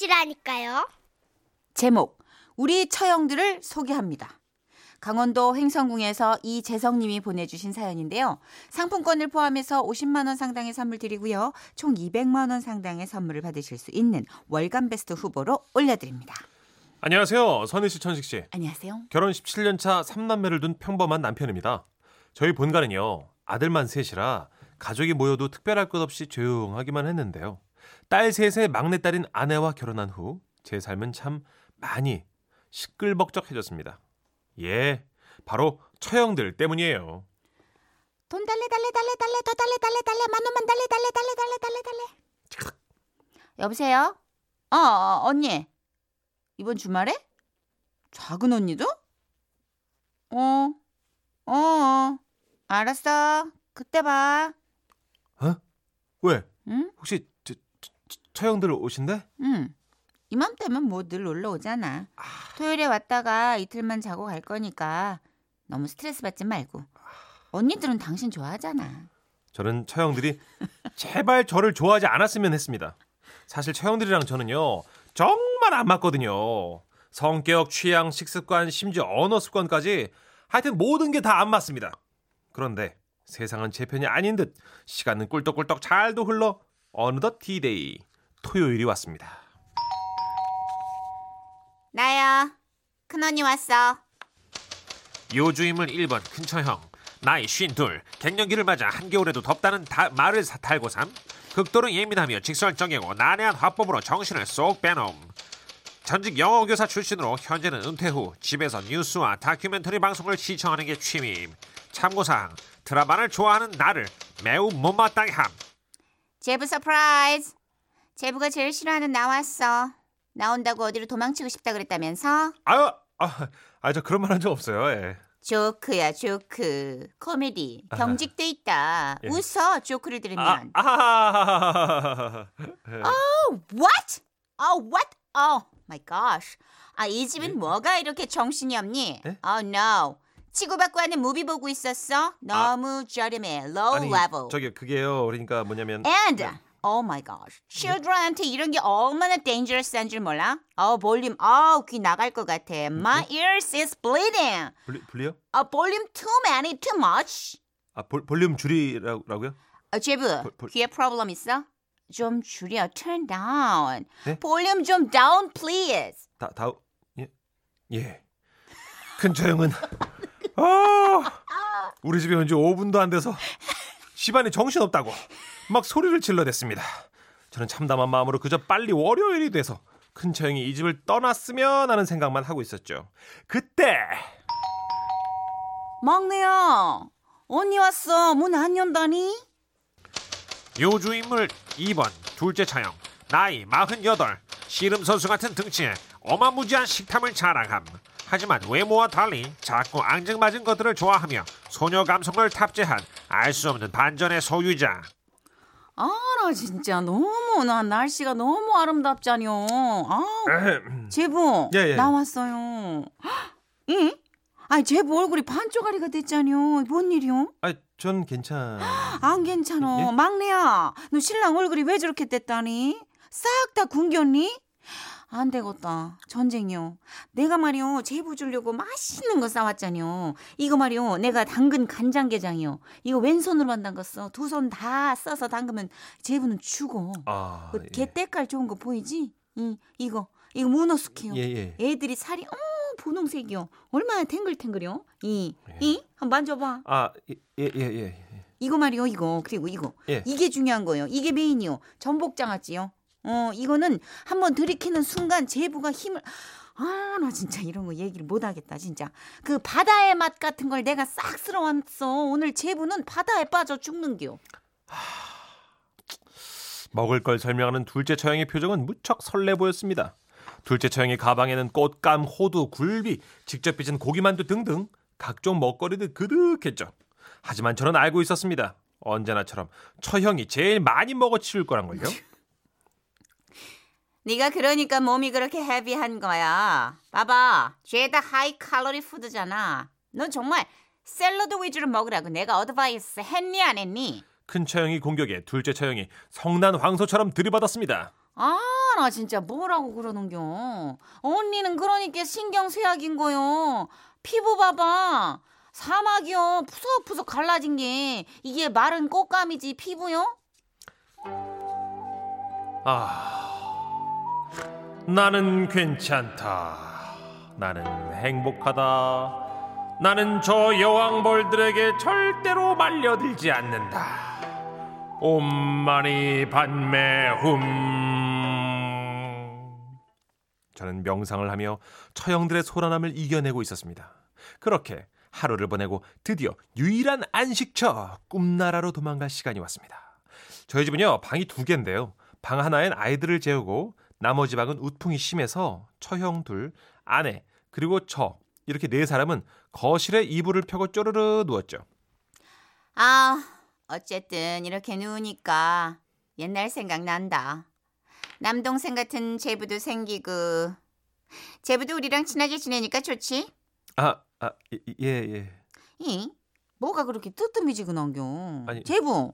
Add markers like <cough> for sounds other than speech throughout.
것이라니까요. 제목 우리 처형들을 소개합니다. 강원도 횡성궁에서 이재성님이 보내주신 사연인데요. 상품권을 포함해서 50만 원 상당의 선물 드리고요. 총 200만 원 상당의 선물을 받으실 수 있는 월간 베스트 후보로 올려드립니다. 안녕하세요. 선희 씨, 천식 씨. 안녕하세요. 결혼 17년 차 3남매를 둔 평범한 남편입니다. 저희 본가는요. 아들만 셋이라 가족이 모여도 특별할 것 없이 조용하기만 했는데요. 딸 셋의 막내딸인 아내와 결혼한 후 제 삶은 참 많이 시끌벅적해졌습니다. 예, 바로 처형들 때문이에요. 돈 달래 달래 달래 달래 더 달래 달래 달래 만 원만 달래 달래 달래 달래 달래 달래. 여보세요? 어, 어 언니. 이번 주말에? 작은 언니도? 어, 어, 어. 알았어. 그때 봐. 어? 왜? 응? 혹시 처형들 오신대? 응. 이맘때면 뭐 늘 놀러 오잖아. 토요일에 왔다가 이틀만 자고 갈 거니까 너무 스트레스 받지 말고. 언니들은 당신 좋아하잖아. 저는 처형들이 <laughs> 제발 저를 좋아하지 않았으면 했습니다. 사실 처형들이랑 저는요 정말 안 맞거든요. 성격, 취향, 식습관, 심지어 언어 습관까지 하여튼 모든 게 다 안 맞습니다. 그런데 세상은 제 편이 아닌 듯 시간은 꿀떡꿀떡 잘도 흘러 어느덧 디데이 토요일이 왔습니다. 나야. 큰언니 왔어. 요주인물 1번 큰처형 나이 52 갱년기를 맞아 한겨울에도 덥다는 다, 말을 사- 달고 삼 극도로 예민하며 직설적이고 난해한 화법으로 정신을 쏙 빼놈 전직 영어교사 출신으로 현재는 은퇴 후 집에서 뉴스와 다큐멘터리 방송을 시청하는 게 취미임 참고사항 드라마를 좋아하는 나를 매우 못마땅해 함 제부 surprise. 제부가 제일 싫어하는 나 왔어. 나온다고 어디로 도망치고 싶다 그랬다면서? 아유, 아, 아, 저 그런 말 한 적 없어요. 예. 조크야 조크. 코미디. 경직돼 있다. 예. 웃어 조크를 아, 들으면. 아, What? Oh, what? Oh my gosh. 아, 이 집은 예? 뭐가 이렇게 정신이 없니? 예? Oh no. 치고받고 하는 movie 보고 있었어? 너무 저렴해. Low 아니, level. 저기 그게요. 그러니까 뭐냐면 And oh my gosh. children한테 이런 게 얼마나 dangerous한 줄 몰라? 어, 볼륨. 어, 귀 나갈 것 같아. My ears is bleeding. 분리요? 어, 볼륨 too many, too much. 아, 볼, 볼륨 줄이라고요? 어, 제부, 볼- 볼- 귀에 프로블럼 있어? 좀 줄여. turn down. 네? 볼륨 좀 down, please. 다, 다, 예, 예. 큰 처형은, 아, 우리 집에 온 지 5분도 안 돼서 집안에 정신 없다고 막 소리를 질러댔습니다. 저는 참담한 마음으로 그저 빨리 월요일이 돼서 큰 처형이 이 집을 떠났으면 하는 생각만 하고 있었죠. 그때 막내야, 언니 왔어. 문 안 연다니? 요주임을 2번 둘째 처형 나이 48 씨름 선수 같은 등치에 어마무지한 식탐을 자랑함 하지만 외모와 달리 작고 앙증맞은 것들을 좋아하며 소녀 감성을 탑재한 알 수 없는 반전의 소유자 아, 나 진짜 너무, 나 날씨가 너무 아름답잖요. 아, 제부, 예, 예. 나왔어요. 응? 아니, 제부 얼굴이 반쪽아리가 됐잖요. 뭔 일이요? 아, 전 괜찮. 안 괜찮아. 예? 막내야, 너 신랑 얼굴이 왜 저렇게 됐다니? 싹 다 굶겼니? 안 되겠다. 전쟁이요. 내가 말이요. 제부 주려고 맛있는 거 싸왔잖요. 이거 말이요. 내가 당근 간장게장이요. 이거 왼손으로만 담갔어. 두 손 다 써서 담그면 제부는 죽어. 아, 그 예. 개때깔 좋은 거 보이지? 이 이거 이거 문어 숙해요. 예, 예. 애들이 살이 어 분홍색이요. 얼마나 탱글탱글이요. 이 예. 이 한번 만져봐. 아, 예, 예, 예, 예. 이거 말이요. 이거 그리고 이거 예. 이게 중요한 거예요. 이게 메인이요. 전복장아찌요. 어 이거는 한번 들이키는 순간 제부가 힘을 아 나 진짜 이런 거 얘기를 못 하겠다 진짜 그 바다의 맛 같은 걸 내가 싹 쓸어왔어 오늘 제부는 바다에 빠져 죽는겨 먹을 걸 설명하는 둘째 처형의 표정은 무척 설레 보였습니다. 둘째 처형의 가방에는 곶감, 호두, 굴비, 직접 빚은 고기만두 등등 각종 먹거리들 그득했죠. 하지만 저는 알고 있었습니다. 언제나처럼 처형이 제일 많이 먹어 치울 거란 걸요. <laughs> 네가 그러니까 몸이 그렇게 heavy한 거야. 봐봐, 죄다 하이 칼로리 푸드잖아. 넌 정말 샐러드 위주로 먹으라고 내가 advice 했니 안 했니? 큰 처형이 공격에 둘째 처형이 성난 황소처럼 들이받았습니다. 아, 나 진짜 뭐라고 그러는겨. 언니는 그러니까 신경 쇠약인 거요. 피부 봐봐. 사막이요. 푸석푸석 갈라진 게 이게 마른 꽃감이지 피부요? 아, 나는 괜찮다. 나는 행복하다. 나는 저 여왕벌들에게 절대로 말려들지 않는다. 옴마니 반매 훔. 저는 명상을 하며 처형들의 소란함을 이겨내고 있었습니다. 그렇게 하루를 보내고 드디어 유일한 안식처 꿈나라로 도망갈 시간이 왔습니다. 저희 집은요 방이 두 개인데요. 방 하나엔 아이들을 재우고 나머지 방은 우풍이 심해서 처형 둘, 아내 그리고 저 이렇게 네 사람은 거실에 이불을 펴고 쪼르르 누웠죠. 아, 어쨌든 이렇게 누우니까 옛날 생각 난다. 남동생 같은 제부도 생기고 제부도 우리랑 친하게 지내니까 좋지? 아, 아, 예, 예. 이 뭐가 그렇게 뜨뜻미지근한겨? 아니- 제부.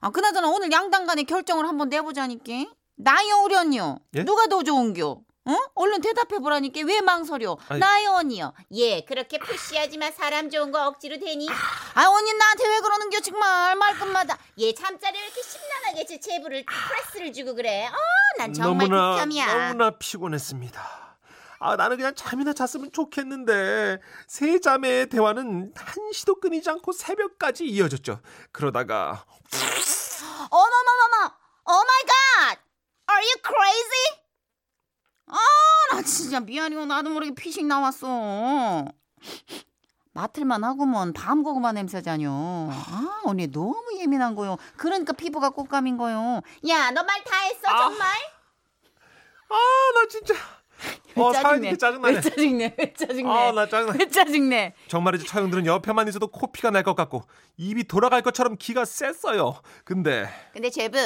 아 그나저나 오늘 양당 간의 결정을 한번 내보자니까. 언니요. 예? 누가 더 좋은겨? 어? 얼른 대답해 보라니까 왜 망설여? 나요 언니요. 예, 그렇게 푸시하지 마. 사람 좋은 거 억지로 되니. 아 언니 나한테 왜 그러는겨 정말 말끝마다. 예, 잠자리 왜 이렇게 심란하게 제 제부를 프레스를 주고 그래. 어, 난 정말 너무나 극혐이야. 너무나 피곤했습니다. 아 나는 그냥 잠이나 잤으면 좋겠는데 세 자매의 대화는 한시도 끊이지 않고 새벽까지 이어졌죠. 그러다가 어머머머머. Oh my god. Are you crazy? 아, 나 진짜 미안해요. 나도 모르게 피식 나왔어. 맡을만 하구먼 밤 고구마 냄새자뇨. 아, 언니 너무 예민한 거요. 그러니까 피부가 곶감인 거요. 야, 너 말 다 했어, 아. 정말? 아 나 진짜 <laughs> 어 사연이 짜증나네. 왜 짜증내? 왜 짜증내? 아 나 짜증나. 왜 짜증내? 정말이지 처형들은 옆에만 있어도 코피가 날 것 같고 입이 돌아갈 것처럼 기가 셌어요. 근데 근데 제부,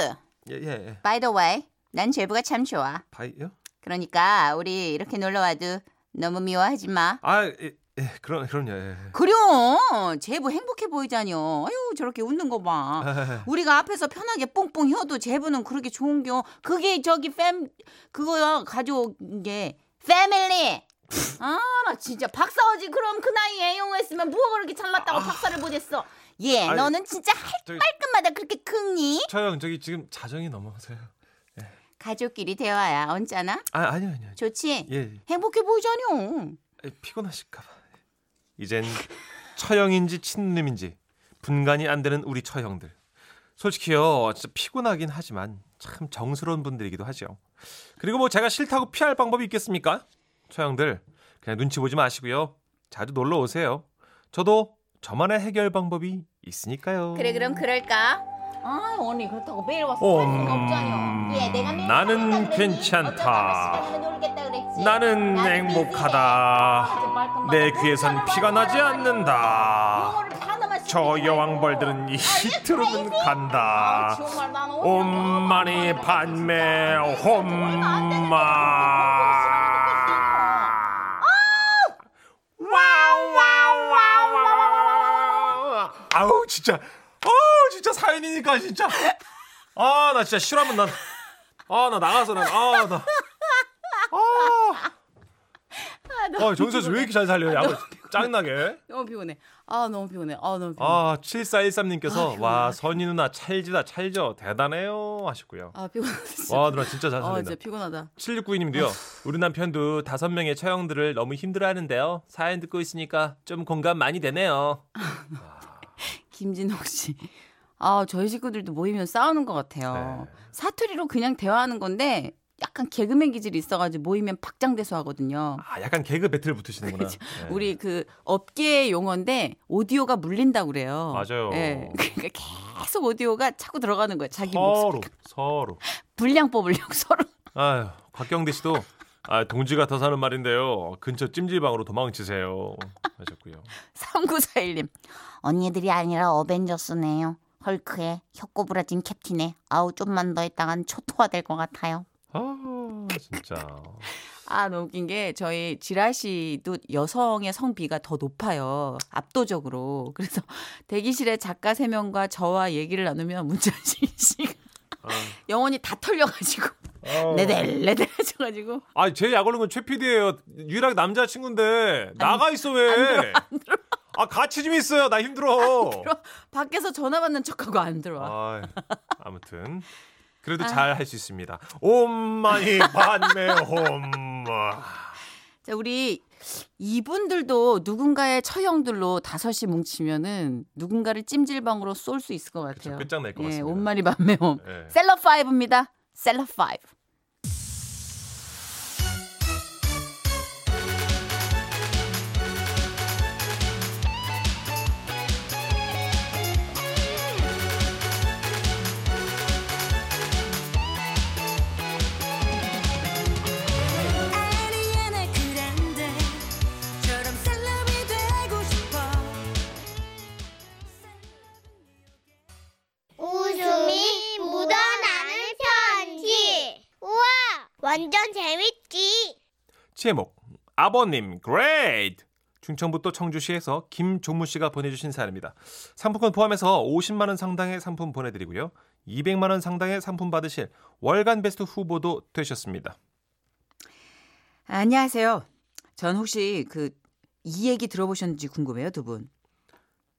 예예 예. by the way, 난 제부가 참 좋아. 바이요? 그러니까 우리 이렇게 놀러 와도 너무 미워하지 마. 아 예, 예, 그럼 그럼요. 예. 그럼 제부 행복해 보이자뇨. 아유 저렇게 웃는 거 봐. <laughs> 우리가 앞에서 편하게 뽕뽕 혀도 제부는 그렇게 좋은겨. 그게 저기 팸 그거야 가져온 게 패밀리. 아 나 진짜 박사오지 그럼 그 나이에 애용했으면 뭐가 그렇게 잘났다고 박사를 못했어. 예, 아니, 너는 진짜 할 저기- 말끝마다 그렇게 긁니? 처형 저기 지금 자정이 넘어서요. 가족끼리 대화야 언짢아? 아 아니요 아니요. 좋지? 예. 예. 행복해 보이자뇨. 에, 피곤하실까 봐. 이젠 처형인지 친누님인지 분간이 안 되는 우리 처형들. 솔직히요, 진짜 피곤하긴 하지만 참 정스러운 분들이기도 하죠. 그리고 뭐 제가 싫다고 피할 방법이 있겠습니까? 처형들 그냥 눈치 보지 마시고요. 자주 놀러 오세요. 저도 저만의 해결 방법이 있으니까요. 그래, 그럼 그럴까? 아 언니 그렇다고 매일 와서 옴, 살 수는 없잖여. 예, 내가 매일 나는 살겠다 그랬니? 괜찮다. 어쩌다가 시간을 놀겠다 그랬지. 나는 나는 행복하다. 내 귀에선 피가 나지 않는다. 저 여왕벌들은 이 히트로는 간다. 옴마니 반매 홈마. 와와와와. 아우 진짜. 아우 진짜 사연이니까 진짜. 아 나 진짜 싫어하면 난. 아 나 나가서 난. 아 나. 아. 어, 정수 씨왜 이렇게 잘 살려요? 야구 짜증나게. 너무 피곤해. 아 너무 피곤해. 아 너무 피곤해. 아, 7413님께서 아, 와, 선희 누나 찰지다 찰져 대단해요 하셨고요. 아 피곤하다 진짜. 와, 누나 진짜 잘아 살린다. 진짜 피곤하다. 7692님도요. 우리 남편도 다섯 명의 처형들을 너무 힘들어 하는데요. 사연 듣고 있으니까 좀 공감 많이 되네요. 김진옥 씨. 아 저희 식구들도 모이면 싸우는 것 같아요. 네. 사투리로 그냥 대화하는 건데 약간 개그맨 기질이 있어가지고 모이면 박장대소 하거든요. 아, 약간 개그 배틀 붙으시는구나. 네. 우리 그 업계 용어인데 오디오가 물린다고 그래요. 맞아요. 예. <laughs> 그러니까 계속 오디오가 자꾸 들어가는 거예요. 자기 목소리 서로 서로. <laughs> 분량 뽑으려고 서로. 아유, 곽경대 씨도 아, 동지 같아 사는 말인데요. 근처 찜질방으로 도망치세요. 하셨고요. <laughs> 3941님. 언니들이 아니라 어벤져스네요. 헐크에 혀꼬부라진 캡틴에 아우 좀만 더 있다간 초토화 될 것 같아요. 아, 진짜. <laughs> 아, 너무 웃긴 게 저희 지라 씨도 여성의 성비가 더 높아요. 압도적으로. 그래서 <laughs> 대기실에 작가 세 명과 저와 얘기를 나누면 문자식 씨가 아, 영혼이 다 털려가지고 어. 네들네 들 해줘가지고 아니 제약 올린 건최 PD예요. 유일하게 남자 친구인데 나가 있어 왜? 아 같이 좀 있어요. 나 힘들어. 밖에서 전화 받는 척하고 안 들어와. 아, 아무튼 그래도 잘할 수 있습니다. 옴마니 padme 홈. 자, 우리 이분들도 누군가의 처형들로 다섯이 뭉치면은 누군가를 찜질방으로 쏠 수 있을 것 같아요. 끝장낼 것 예, 같습니다. 온마리 밤매홈. 예. 셀럽 5입니다. 셀럽 5. 완전 재밌지. 제목 아버님 Great 충청북도 청주시에서 김종무 씨가 보내주신 사연입니다. 상품권 포함해서 50만 원 상당의 상품 보내드리고요. 200만 원 상당의 상품 받으실 월간 베스트 후보도 되셨습니다. 안녕하세요. 전 혹시 그 이 얘기 들어보셨는지 궁금해요, 두 분.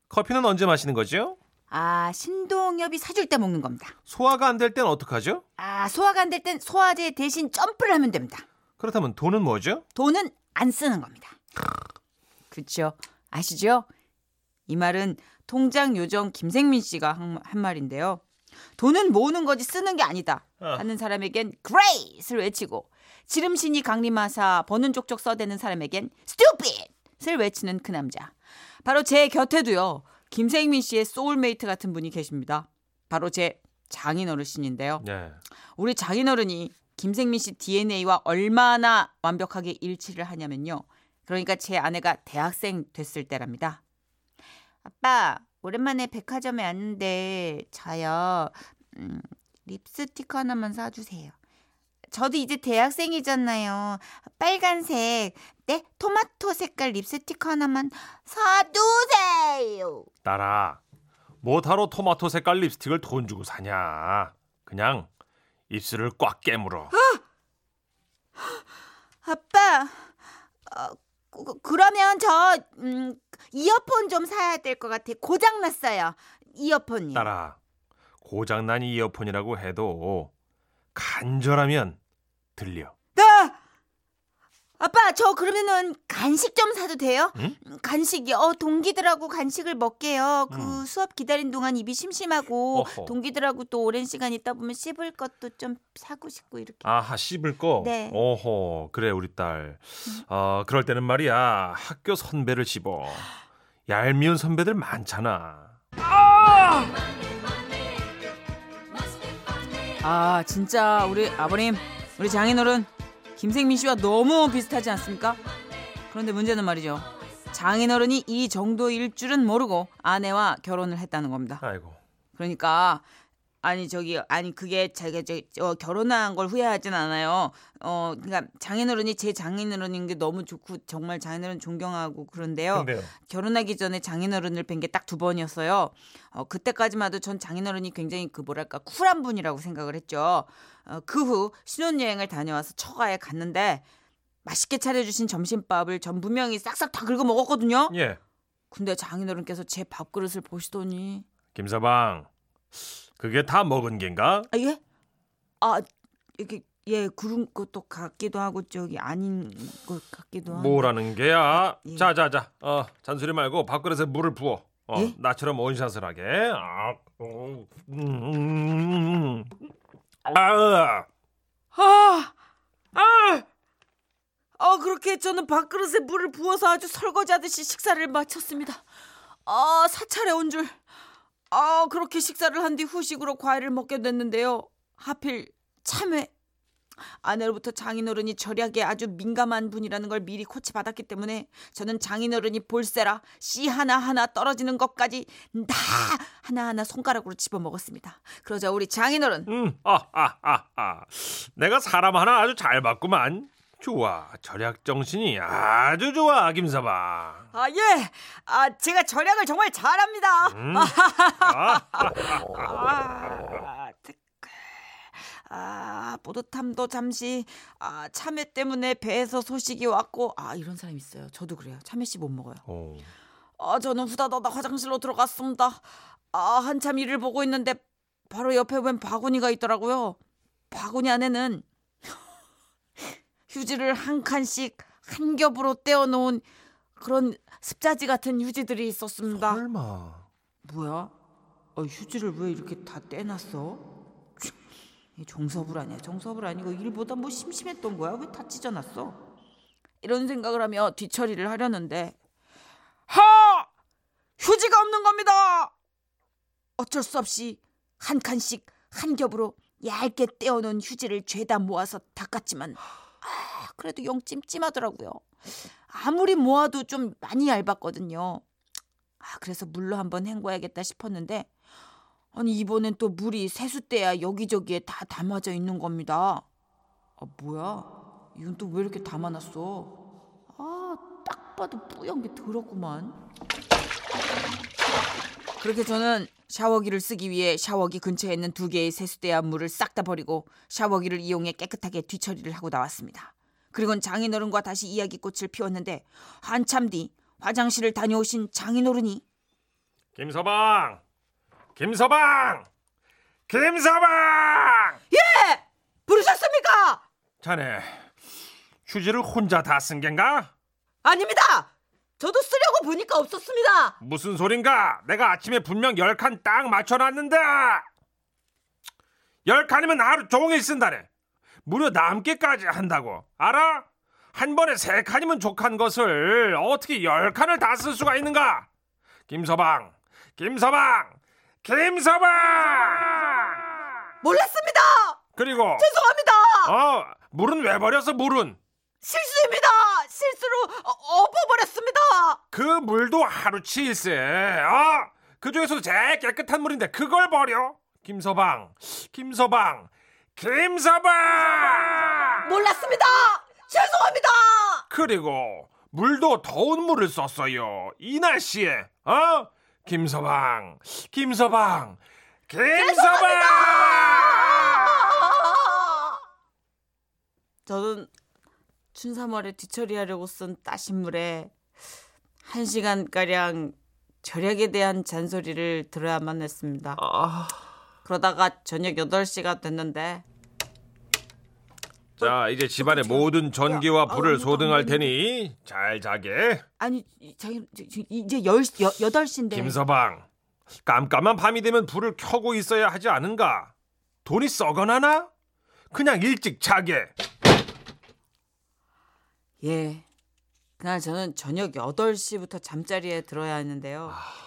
커피는 언제 마시는 거죠? 아, 신동엽이 사줄 때 먹는 겁니다. 소화가 안 될 땐 어떡하죠? 아, 소화가 안 될 땐 소화제 대신 점프를 하면 됩니다. 그렇다면 돈은 뭐죠? 돈은 안 쓰는 겁니다. 그렇죠. 아시죠? 이 말은 통장 요정 김생민 씨가 한, 한 말인데요. 돈은 모으는 거지 쓰는 게 아니다 하는 사람에겐 great을 외치고 지름신이 강림하사 버는 족족 써대는 사람에겐 stupid을 외치는 그 남자. 바로 제 곁에도요. 김생민 씨의 소울메이트 같은 분이 계십니다. 바로 제 장인어르신인데요. 네. 우리 장인어른이 김생민 씨 DNA와 얼마나 완벽하게 일치를 하냐면요. 그러니까 제 아내가 대학생 됐을 때랍니다. 아빠, 오랜만에 백화점에 왔는데 저요. 음, 립스틱 하나만 사주세요. 저도 이제 대학생이잖아요. 빨간색, 네, 토마토 색깔 립스틱 하나만 사주세요. 딸아, 뭐하러 토마토 색깔 립스틱을 돈 주고 사냐? 그냥 입술을 꽉 깨물어. 아빠, 어, 그- 그러면 저 음, 이어폰 좀 사야 될 것 같아. 고장 났어요. 이어폰이. 딸아, 고장 난 이어폰이라고 해도 간절하면 들려. 네. 아빠, 저 그러면은 간식 좀 사도 돼요? 응? 간식이 어 동기들하고 간식을 먹게요. 그 음. 수업 기다린 동안 입이 심심하고 어허. 동기들하고 또 오랜 시간 있다 보면 씹을 것도 좀 사고 싶고 이렇게. 아하 씹을 거. 네. 오호 그래 우리 딸. 어 그럴 때는 말이야 학교 선배를 씹어. 얄미운 선배들 많잖아. 아 진짜 우리 아버님 우리 장인어른 김생민 씨와 너무 비슷하지 않습니까? 그런데 문제는 말이죠 장인어른이 이 정도일 줄은 모르고 아내와 결혼을 했다는 겁니다 아이고. 그러니까 아니 저기 아니 그게 제가 저, 저 결혼한 걸 후회하진 않아요 어 그러니까 장인어른이 제 장인어른인 게 너무 좋고 정말 장인어른 존경하고 그런데요 근데요. 결혼하기 전에 장인어른을 뵌 게 딱 두 번이었어요. 어, 그때까지만 해도 전 장인어른이 굉장히 그 뭐랄까 쿨한 분이라고 생각을 했죠. 어, 그 후 신혼여행을 다녀와서 처가에 갔는데 맛있게 차려주신 점심밥을 전 분명히 싹싹 다 긁어 먹었거든요. 예. 근데 장인어른께서 제 밥그릇을 보시더니 김서방. 그게 다 먹은 겐가? 아 예? 아 이게 예 그런 것도 같기도 하고 저기 아닌 것 같기도 하고 뭐라는 게야? 예. 자자자. 어 잔소리 말고 밥그릇에 물을 부어. 어 예? 나처럼 원샷을 하게. 아. 음, 음, 음. 아. 아, 아, 아, 그렇게 저는 밥그릇에 물을 부어서 아주 설거지하듯이 식사를 마쳤습니다. 아, 사찰에 온 줄. 아, 그렇게 식사를 한 뒤 후식으로 과일을 먹게 됐는데요. 하필 참외. 아내로부터 장인어른이 절약에 아주 민감한 분이라는 걸 미리 코치받았기 때문에 저는 장인어른이 볼세라 씨 하나하나 떨어지는 것까지 다 하나하나 손가락으로 집어 먹었습니다. 그러자 우리 장인어른 음, 아, 아, 아, 아. 내가 사람 하나 아주 잘 봤구만. 좋아. 절약 정신이 아주 좋아 김사바 아 예 아 제가 절약을 정말 잘합니다. 음. 아, <laughs> 아, 아 뿌듯함도 잠시 아 참외 때문에 배에서 소식이 왔고 아 이런 사람 있어요. 저도 그래요. 참외 씨 못 먹어요. 오. 아 저는 후다다다 화장실로 들어갔습니다. 아 한참 일을 보고 있는데 바로 옆에 웬 바구니가 있더라고요. 바구니 안에는 휴지를 한 칸씩 한 겹으로 떼어 놓은 그런 습자지 같은 휴지들이 있었습니다. 설마. 뭐야? 어, 휴지를 왜 이렇게 다 떼놨어? 정서불 아니야. 정서불 아니고 일보다 뭐 심심했던 거야. 왜 다 찢어놨어? 이런 생각을 하며 뒤처리를 하려는데 하! 휴지가 없는 겁니다. 어쩔 수 없이 한 칸씩 한 겹으로 얇게 떼어놓은 휴지를 죄다 모아서 닦았지만 그래도 영 찜찜하더라고요. 아무리 모아도 좀 많이 얇았거든요. 아, 그래서 물로 한번 헹궈야겠다 싶었는데 아니 이번엔 또 물이 세숫대야 여기저기에 다 담아져 있는 겁니다. 아, 뭐야? 이건 또 왜 이렇게 담아놨어? 아, 딱 봐도 뿌연 게 더럽구만. 그렇게 저는 샤워기를 쓰기 위해 샤워기 근처에 있는 두 개의 세숫대야 물을 싹 다 버리고 샤워기를 이용해 깨끗하게 뒤처리를 하고 나왔습니다. 그리고 장인어른과 다시 이야기꽃을 피웠는데 한참 뒤 화장실을 다녀오신 장인어른이 김서방! 김서방! 김서방! 예! 부르셨습니까? 자네 휴지를 혼자 다 쓴 겐가? 아닙니다! 저도 쓰려고 보니까 없었습니다! 무슨 소린가? 내가 아침에 분명 열 칸 딱 맞춰놨는데! 열 칸이면 하루 종일 쓴다네! 무려 남게까지 한다고. 알아? 한 번에 세 칸이면 족한 것을 어떻게 열 칸을 다 쓸 수가 있는가? 김서방, 김서방, 김서방! 몰랐습니다. 그리고 죄송합니다. 어, 물은 왜 버렸어? 물은 실수입니다. 실수로 어, 엎어버렸습니다. 그 물도 하루치일세. 어, 그 중에서도 제일 깨끗한 물인데 그걸 버려? 김서방, 김서방, 김사방! 몰랐습니다! 죄송합니다! 그리고 물도 더운 물을 썼어요. 이 날씨에, 어? 김서방, 김서방, 김서방! 저는 춘삼월에 뒤처리하려고 쓴 따신물에 한 시간가량 절약에 대한 잔소리를 들어야만 했습니다. 아... 그러다가 저녁 8시가 됐는데. 자 이제 집안의 모든 전기와 아, 불을 어, 소등할 어, 어, 테니 잘 자게. 아니 자기 이제 열, 여, 8시인데. 김서방 깜깜한 밤이 되면 불을 켜고 있어야 하지 않은가? 돈이 썩어나나? 그냥 일찍 자게. 예. 그날 저는 저녁 8시부터 잠자리에 들어야 하는데요. 아...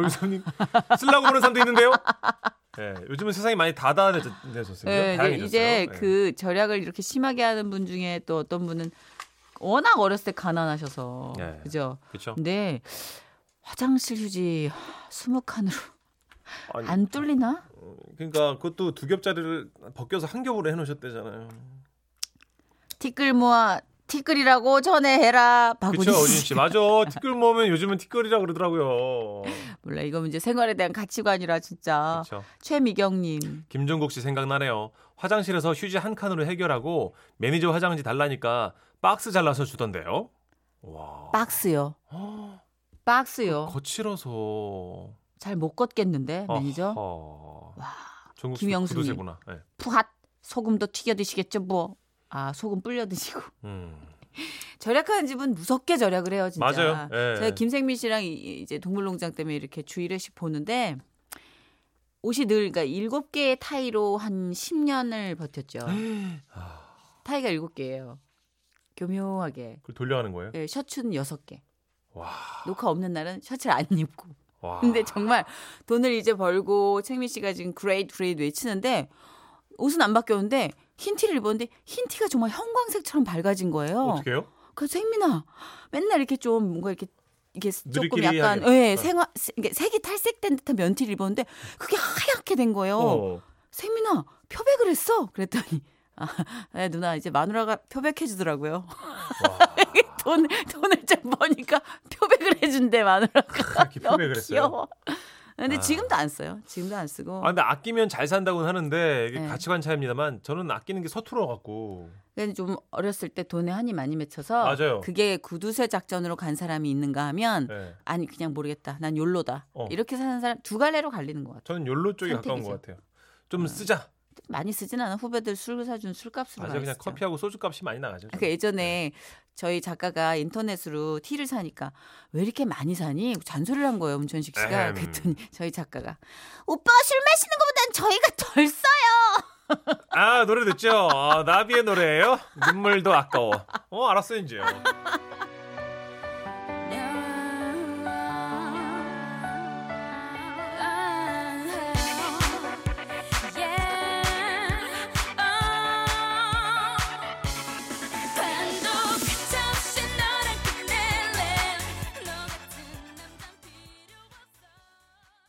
교수님 쓰려고 보는 사람도 있는데요. 예, 요즘은 세상이 많이. 예, 이제, 다양해졌어요. 이제 예. 그 절약을 이렇게 심하게 하는 분 중에 또 어떤 분은 워낙 어렸을 때 가난하셔서 예. 그죠. 그렇죠. 근데 화장실 휴지 20칸으로 아니, 안 뚫리나? 그러니까 그것도 두 겹짜리를 벗겨서 한 겹으로 해놓으셨대잖아요. 티끌 모아 티끌이라고 전해해라. 박우진 오진 씨. 씨. 맞아. 티끌 모으면 요즘은 티끌이라 그러더라고요. 몰라 이거 이제 생활에 대한 가치관이라 진짜. 그렇죠. 최미경님. 김종국 씨 생각나네요. 화장실에서 휴지 한 칸으로 해결하고 매니저 화장지 달라니까 박스 잘라서 주던데요. 와. 박스요. 어, 박스요. 거칠어서. 잘 못 걷겠는데 매니저. 어허. 와. 김영수님. 네. 푸핫 소금도 튀겨 드시겠죠 뭐. 아 소금 불려 드시고. 음. 절약하는 집은 무섭게 절약을 해요 진짜. 맞아요. 예. 제가 김생민 씨랑 이- 이제 동물농장 때문에 이렇게 주 1회씩 보는데 옷이 늘 그러니까 일곱 개의 타이로 한 10년을 버텼죠. 아, 타이가 일곱 개예요. 교묘하게. 그걸 돌려가는 거예요? 예, 셔츠는 여섯 개. 와. 녹화 없는 날은 셔츠를 안 입고. 와. <laughs> 근데 정말 돈을 이제 벌고 생민 씨가 지금 Great Great 외치는데 옷은 안 바뀌었는데 흰 티를 입었는데 흰 티가 정말 형광색처럼 밝아진 거예요. 어떻게요? 그래서 혜민아 맨날 이렇게 좀 뭔가 이렇게 이게 조금 약간. 예, 어. 생화 이게 색이 탈색된 듯한 면티를 입었는데 그게 하얗게 된 거예요. 어. 세민아 표백을 했어? 그랬더니 아, 네, 누나 이제 마누라가 표백해 주더라고요. <laughs> 돈 돈을 좀 버니까 표백을 해준대 마누라가. 표백을 <laughs> 했어요? 귀여워. 근데 아. 지금도 안 써요. 지금도 안 쓰고. 아 근데 아끼면 잘 산다고는 하는데 이게 네. 가치관 차이입니다만 저는 아끼는 게 서툴어 갖고 근데 좀 어렸을 때 돈에 한이 많이 맺혀서 맞아요. 그게 구두쇠 작전으로 간 사람이 있는가 하면 네. 아니 그냥 모르겠다. 난 욜로다. 어. 이렇게 사는 사람 두 갈래로 갈리는 것 같아요. 저는 욜로 쪽이 가까운 선택이죠. 것 같아요. 좀 쓰자. 많이 쓰진 않아. 후배들 술 사준 술값으로 맞아 많이 그냥 쓰죠. 커피하고 소주 값이 많이 나가죠. 그 예전에 저희 작가가 인터넷으로 티를 사니까 왜 이렇게 많이 사니? 잔소리를 한 거예요, 문천식 씨가. 에헴. 그랬더니 저희 작가가 오빠가 술 마시는 것보단 저희가 덜 써요. 아 노래 듣죠? 아, 나비의 노래예요. 눈물도 아까워. 어 알았어요 이제.